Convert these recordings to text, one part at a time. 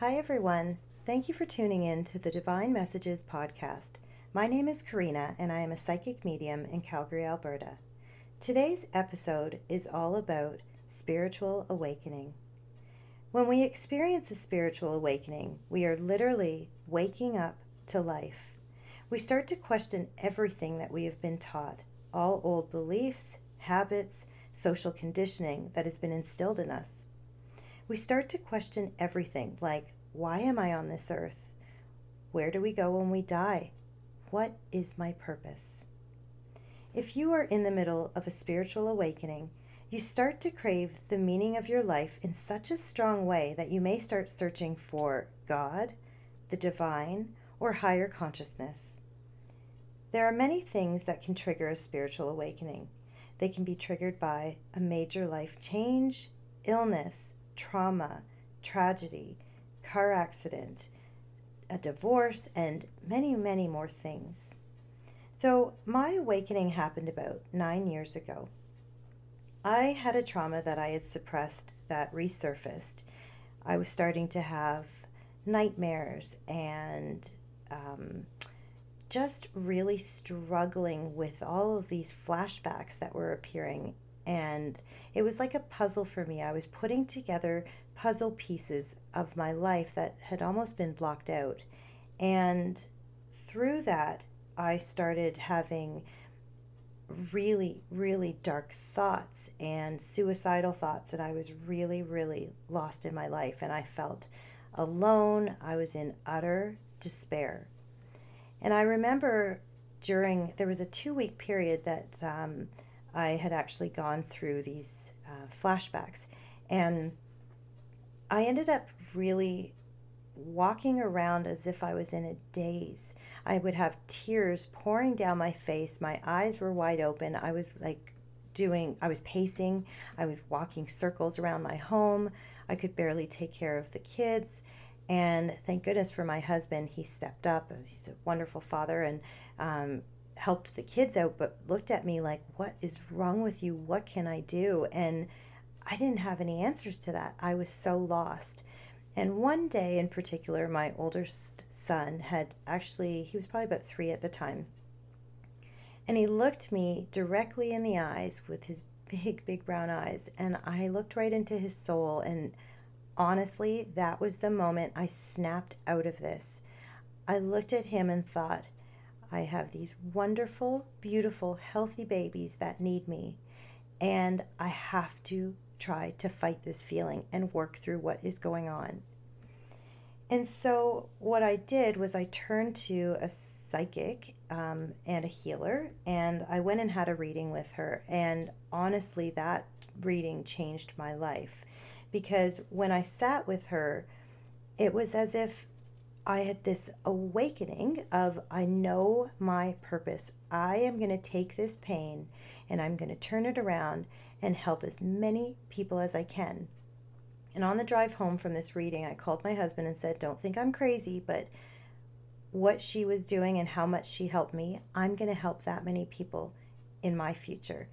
Hi, everyone. Thank you for tuning in to the Divine Messages podcast. My name is Karina, and I am a psychic medium in Calgary, Alberta. Today's episode is all about spiritual awakening. When we experience a spiritual awakening, we are literally waking up to life. We start to question everything that we have been taught, all old beliefs, habits, social conditioning that has been instilled in us we start to question everything like, why am I on this earth? Where do we go when we die? What is my purpose? If you are in the middle of a spiritual awakening, you start to crave the meaning of your life in such a strong way that you may start searching for God, the divine, or higher consciousness. There are many things that can trigger a spiritual awakening. They can be triggered by a major life change, illness, trauma, tragedy, car accident, a divorce, and many, many more things. So, my awakening happened about nine years ago. I had a trauma that I had suppressed that resurfaced. I was starting to have nightmares and um, just really struggling with all of these flashbacks that were appearing and it was like a puzzle for me. I was putting together puzzle pieces of my life that had almost been blocked out. And through that, I started having really, really dark thoughts and suicidal thoughts, and I was really, really lost in my life. And I felt alone. I was in utter despair. And I remember during, there was a two week period that um, I had actually gone through these uh, flashbacks. And I ended up really walking around as if I was in a daze. I would have tears pouring down my face. My eyes were wide open. I was like doing, I was pacing. I was walking circles around my home. I could barely take care of the kids. And thank goodness for my husband. He stepped up. He's a wonderful father and um, helped the kids out, but looked at me like, What is wrong with you? What can I do? And I didn't have any answers to that. I was so lost. And one day in particular, my oldest son had actually, he was probably about three at the time. And he looked me directly in the eyes with his big, big brown eyes. And I looked right into his soul. And honestly, that was the moment I snapped out of this. I looked at him and thought, I have these wonderful, beautiful, healthy babies that need me. And I have to try to fight this feeling and work through what is going on. And so, what I did was I turned to a psychic um, and a healer, and I went and had a reading with her. And honestly, that reading changed my life because when I sat with her, it was as if I had this awakening of I know my purpose. I am going to take this pain and I'm going to turn it around and help as many people as I can. And on the drive home from this reading, I called my husband and said, Don't think I'm crazy, but what she was doing and how much she helped me, I'm going to help that many people in my future.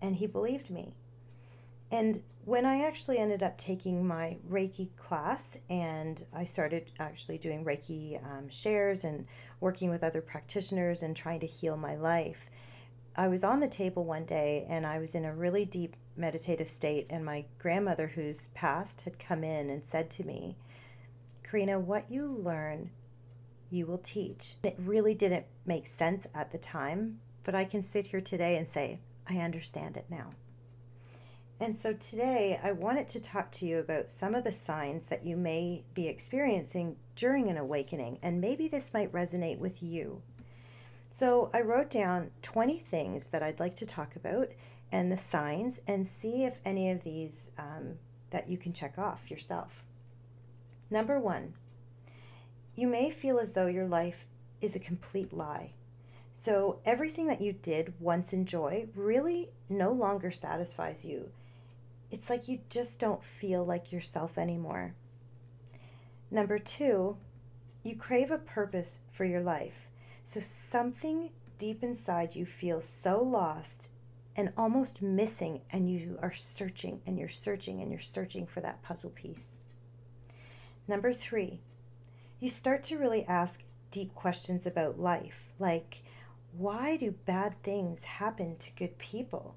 And he believed me. And when I actually ended up taking my Reiki class and I started actually doing Reiki um, shares and working with other practitioners and trying to heal my life, I was on the table one day and I was in a really deep meditative state. And my grandmother, who's passed, had come in and said to me, Karina, what you learn, you will teach. It really didn't make sense at the time, but I can sit here today and say, I understand it now. And so today I wanted to talk to you about some of the signs that you may be experiencing during an awakening, and maybe this might resonate with you. So I wrote down 20 things that I'd like to talk about and the signs, and see if any of these um, that you can check off yourself. Number one, you may feel as though your life is a complete lie. So everything that you did once enjoy really no longer satisfies you it's like you just don't feel like yourself anymore. Number two, you crave a purpose for your life. So something deep inside you feels so lost and almost missing, and you are searching and you're searching and you're searching for that puzzle piece. Number three, you start to really ask deep questions about life, like why do bad things happen to good people?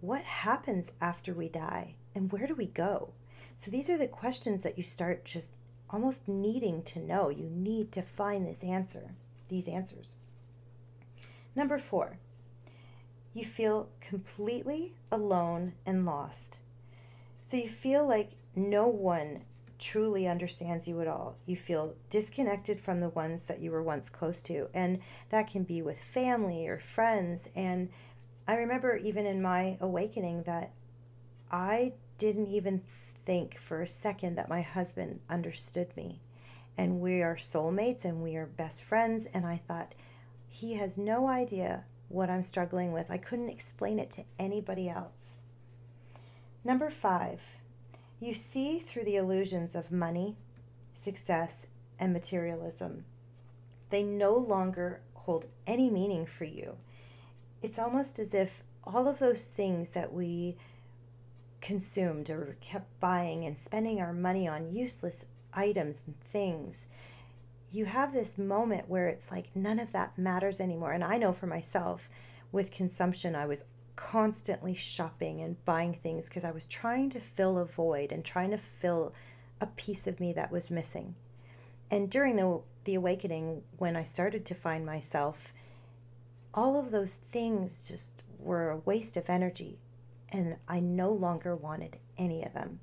What happens after we die? And where do we go? So these are the questions that you start just almost needing to know. You need to find this answer, these answers. Number four, you feel completely alone and lost. So you feel like no one truly understands you at all. You feel disconnected from the ones that you were once close to, and that can be with family or friends. And I remember even in my awakening that I didn't even think for a second that my husband understood me. And we are soulmates and we are best friends. And I thought, he has no idea what I'm struggling with. I couldn't explain it to anybody else. Number five, you see through the illusions of money, success, and materialism. They no longer hold any meaning for you. It's almost as if all of those things that we consumed or kept buying and spending our money on useless items and things, you have this moment where it's like none of that matters anymore. And I know for myself, with consumption, I was constantly shopping and buying things because I was trying to fill a void and trying to fill a piece of me that was missing. And during the the awakening when I started to find myself all of those things just were a waste of energy and I no longer wanted any of them.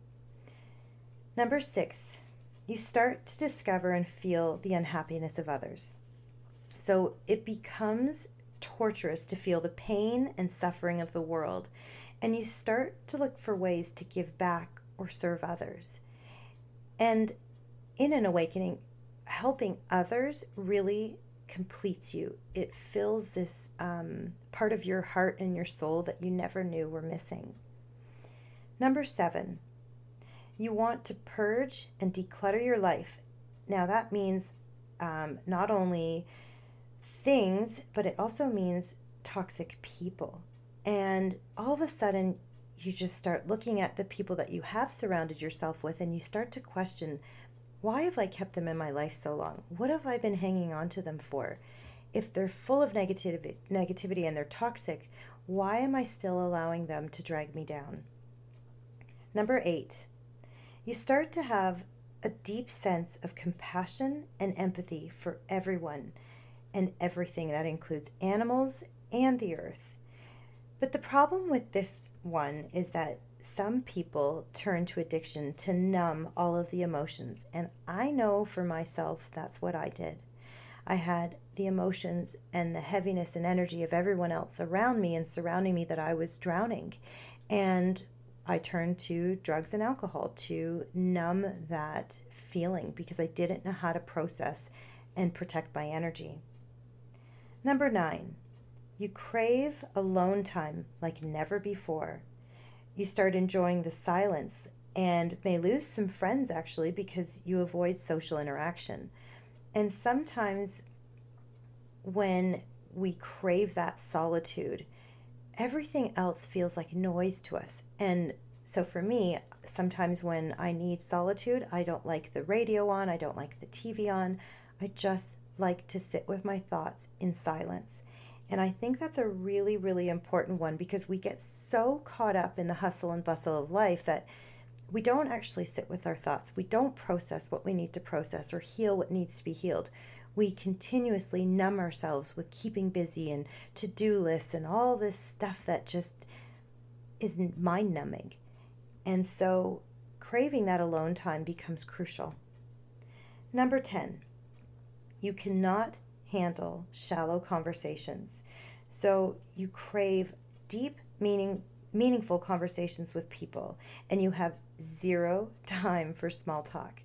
Number 6, you start to discover and feel the unhappiness of others. So it becomes torturous to feel the pain and suffering of the world, and you start to look for ways to give back or serve others. And in an awakening, helping others really completes you. It fills this um, part of your heart and your soul that you never knew were missing. Number seven, you want to purge and declutter your life. Now, that means um, not only things, but it also means toxic people. And all of a sudden, you just start looking at the people that you have surrounded yourself with and you start to question why have I kept them in my life so long? What have I been hanging on to them for? If they're full of negativity, negativity and they're toxic, why am I still allowing them to drag me down? Number eight, you start to have a deep sense of compassion and empathy for everyone and everything that includes animals and the earth. But the problem with this one is that some people turn to addiction to numb all of the emotions. And I know for myself that's what I did. I had the emotions and the heaviness and energy of everyone else around me and surrounding me that I was drowning. And I turned to drugs and alcohol to numb that feeling because I didn't know how to process and protect my energy. Number nine, you crave alone time like never before you start enjoying the silence and may lose some friends actually because you avoid social interaction. And sometimes when we crave that solitude, everything else feels like noise to us. And so for me, sometimes when I need solitude, I don't like the radio on, I don't like the TV on. I just like to sit with my thoughts in silence. And I think that's a really, really important one because we get so caught up in the hustle and bustle of life that we don't actually sit with our thoughts. We don't process what we need to process or heal what needs to be healed. We continuously numb ourselves with keeping busy and to do lists and all this stuff that just is mind numbing. And so craving that alone time becomes crucial. Number 10, you cannot handle shallow conversations. So you crave deep meaning meaningful conversations with people and you have zero time for small talk.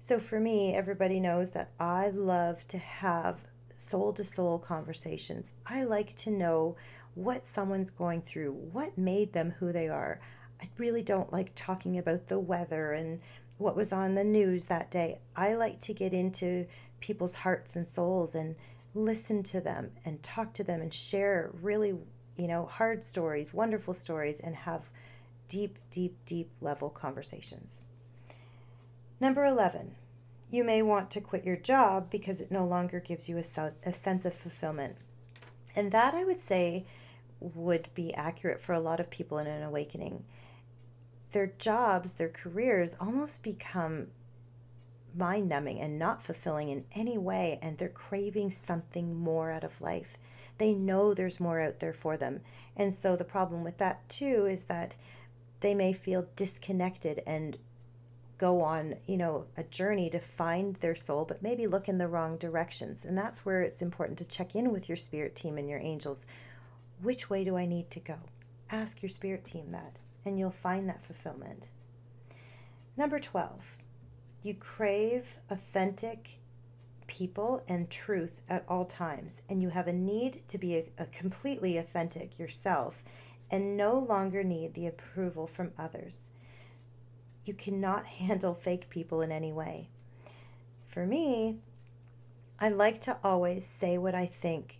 So for me, everybody knows that I love to have soul to soul conversations. I like to know what someone's going through, what made them who they are. I really don't like talking about the weather and what was on the news that day. I like to get into people's hearts and souls and listen to them and talk to them and share really, you know, hard stories, wonderful stories, and have deep, deep, deep level conversations. Number 11, you may want to quit your job because it no longer gives you a, a sense of fulfillment. And that I would say would be accurate for a lot of people in an awakening. Their jobs, their careers almost become mind numbing and not fulfilling in any way, and they're craving something more out of life. They know there's more out there for them. And so the problem with that, too, is that they may feel disconnected and go on, you know, a journey to find their soul, but maybe look in the wrong directions. And that's where it's important to check in with your spirit team and your angels. Which way do I need to go? Ask your spirit team that, and you'll find that fulfillment. Number 12, you crave authentic people and truth at all times, and you have a need to be a, a completely authentic yourself and no longer need the approval from others. You cannot handle fake people in any way. For me, I like to always say what I think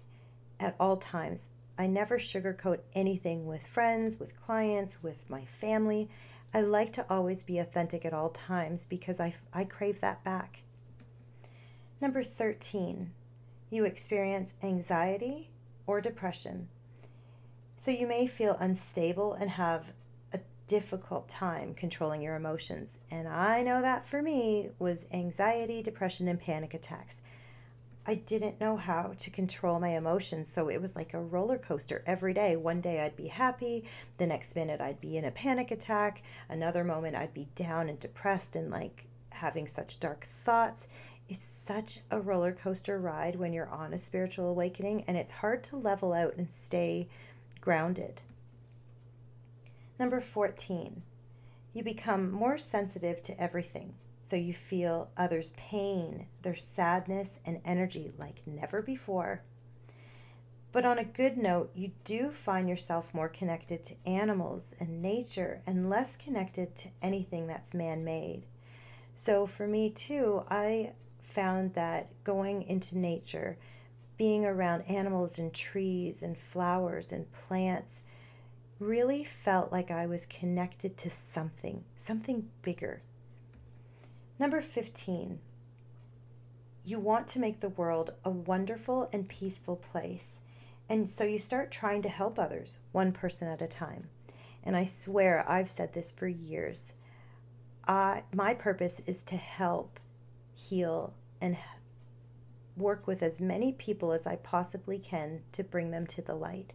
at all times. I never sugarcoat anything with friends, with clients, with my family. I like to always be authentic at all times because I, I crave that back. Number 13, you experience anxiety or depression. So you may feel unstable and have a difficult time controlling your emotions. And I know that for me was anxiety, depression, and panic attacks. I didn't know how to control my emotions. So it was like a roller coaster every day. One day I'd be happy, the next minute I'd be in a panic attack, another moment I'd be down and depressed and like having such dark thoughts. It's such a roller coaster ride when you're on a spiritual awakening, and it's hard to level out and stay grounded. Number 14, you become more sensitive to everything. So you feel others' pain, their sadness, and energy like never before. But on a good note, you do find yourself more connected to animals and nature and less connected to anything that's man made. So for me, too, I found that going into nature, being around animals and trees and flowers and plants, really felt like I was connected to something, something bigger Number 15, you want to make the world a wonderful and peaceful place. And so you start trying to help others, one person at a time. And I swear I've said this for years. I, my purpose is to help heal and work with as many people as I possibly can to bring them to the light.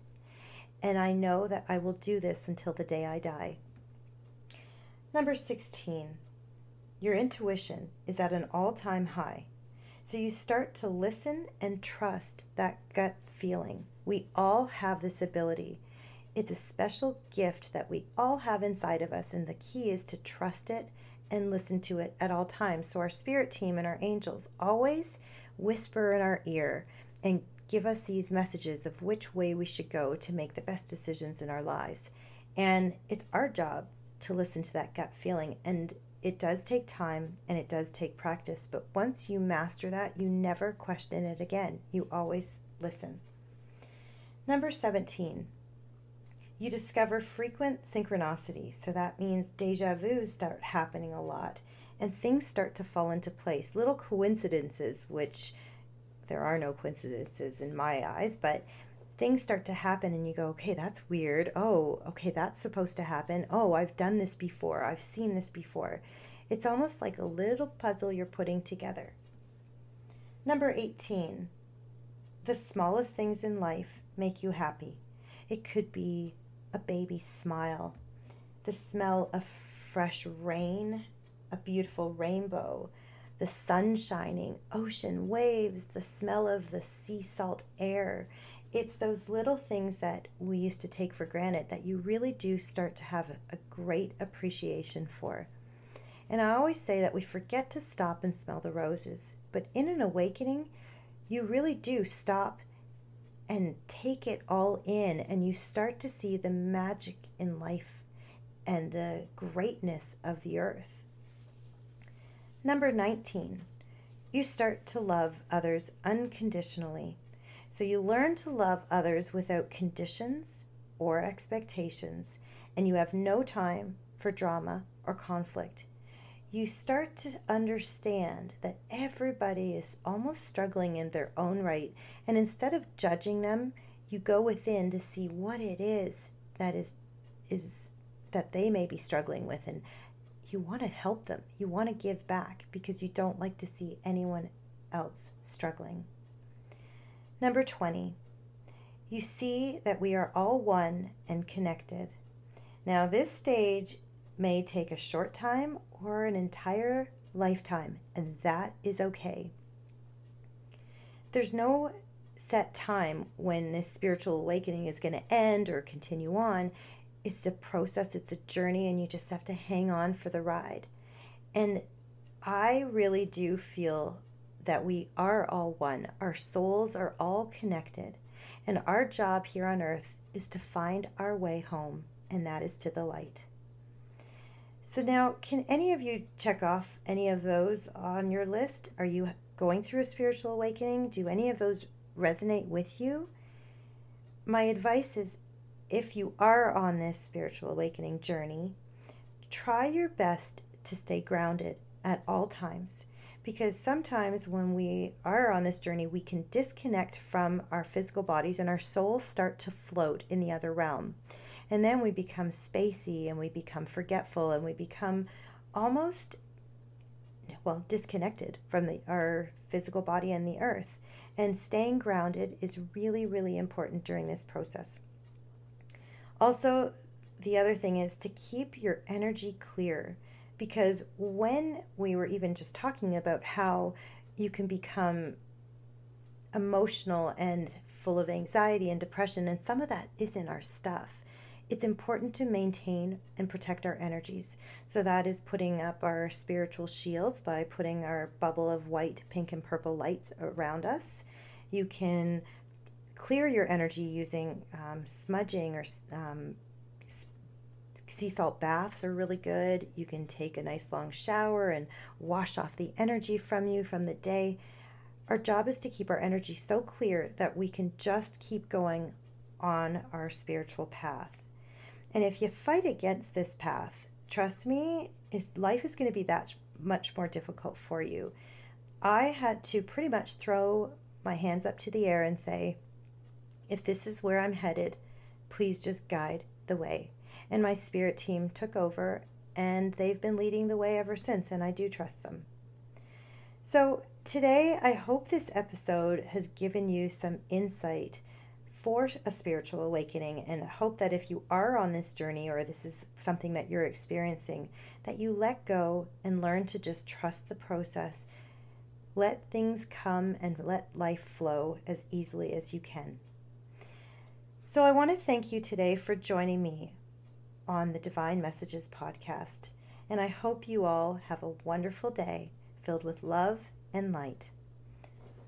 And I know that I will do this until the day I die. Number 16, your intuition is at an all time high. So you start to listen and trust that gut feeling. We all have this ability. It's a special gift that we all have inside of us, and the key is to trust it and listen to it at all times. So, our spirit team and our angels always whisper in our ear and give us these messages of which way we should go to make the best decisions in our lives. And it's our job to listen to that gut feeling. And it does take time and it does take practice, but once you master that, you never question it again. You always listen. Number 17, you discover frequent synchronicity. So that means deja vu start happening a lot and things start to fall into place. Little coincidences, which there are no coincidences in my eyes, but things start to happen and you go, okay, that's weird. Oh, okay, that's supposed to happen. Oh, I've done this before. I've seen this before. It's almost like a little puzzle you're putting together. Number 18. The smallest things in life make you happy. It could be a baby's smile, the smell of fresh rain, a beautiful rainbow, the sun shining, ocean waves, the smell of the sea salt air. It's those little things that we used to take for granted that you really do start to have a great appreciation for. And I always say that we forget to stop and smell the roses. But in an awakening, you really do stop and take it all in, and you start to see the magic in life and the greatness of the earth. Number 19, you start to love others unconditionally. So you learn to love others without conditions or expectations, and you have no time for drama or conflict you start to understand that everybody is almost struggling in their own right. And instead of judging them, you go within to see what it is that is is that they may be struggling with and you want to help them. You want to give back because you don't like to see anyone else struggling. Number 20. You see that we are all one and connected. Now, this stage may take a short time or an entire lifetime, and that is okay. There's no set time when this spiritual awakening is going to end or continue on. It's a process, it's a journey, and you just have to hang on for the ride. And I really do feel that we are all one. Our souls are all connected. And our job here on earth is to find our way home, and that is to the light. So, now, can any of you check off any of those on your list? Are you going through a spiritual awakening? Do any of those resonate with you? My advice is if you are on this spiritual awakening journey, try your best to stay grounded at all times. Because sometimes when we are on this journey, we can disconnect from our physical bodies and our souls start to float in the other realm. And then we become spacey and we become forgetful and we become almost, well, disconnected from the, our physical body and the earth. And staying grounded is really, really important during this process. Also, the other thing is to keep your energy clear because when we were even just talking about how you can become emotional and full of anxiety and depression, and some of that is in our stuff it's important to maintain and protect our energies. So that is putting up our spiritual shields by putting our bubble of white, pink, and purple lights around us. You can clear your energy using um, smudging or um, sea salt baths are really good. You can take a nice long shower and wash off the energy from you from the day. Our job is to keep our energy so clear that we can just keep going on our spiritual path. And if you fight against this path, trust me, if life is going to be that much more difficult for you. I had to pretty much throw my hands up to the air and say, if this is where I'm headed, please just guide the way. And my spirit team took over and they've been leading the way ever since, and I do trust them. So, today I hope this episode has given you some insight for a spiritual awakening and hope that if you are on this journey or this is something that you're experiencing, that you let go and learn to just trust the process. Let things come and let life flow as easily as you can. So, I want to thank you today for joining me on the Divine Messages podcast. And I hope you all have a wonderful day filled with love and light.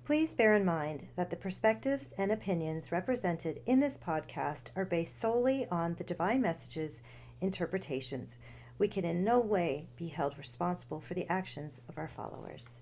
Please bear in mind that the perspectives and opinions represented in this podcast are based solely on the divine messages interpretations. We can in no way be held responsible for the actions of our followers.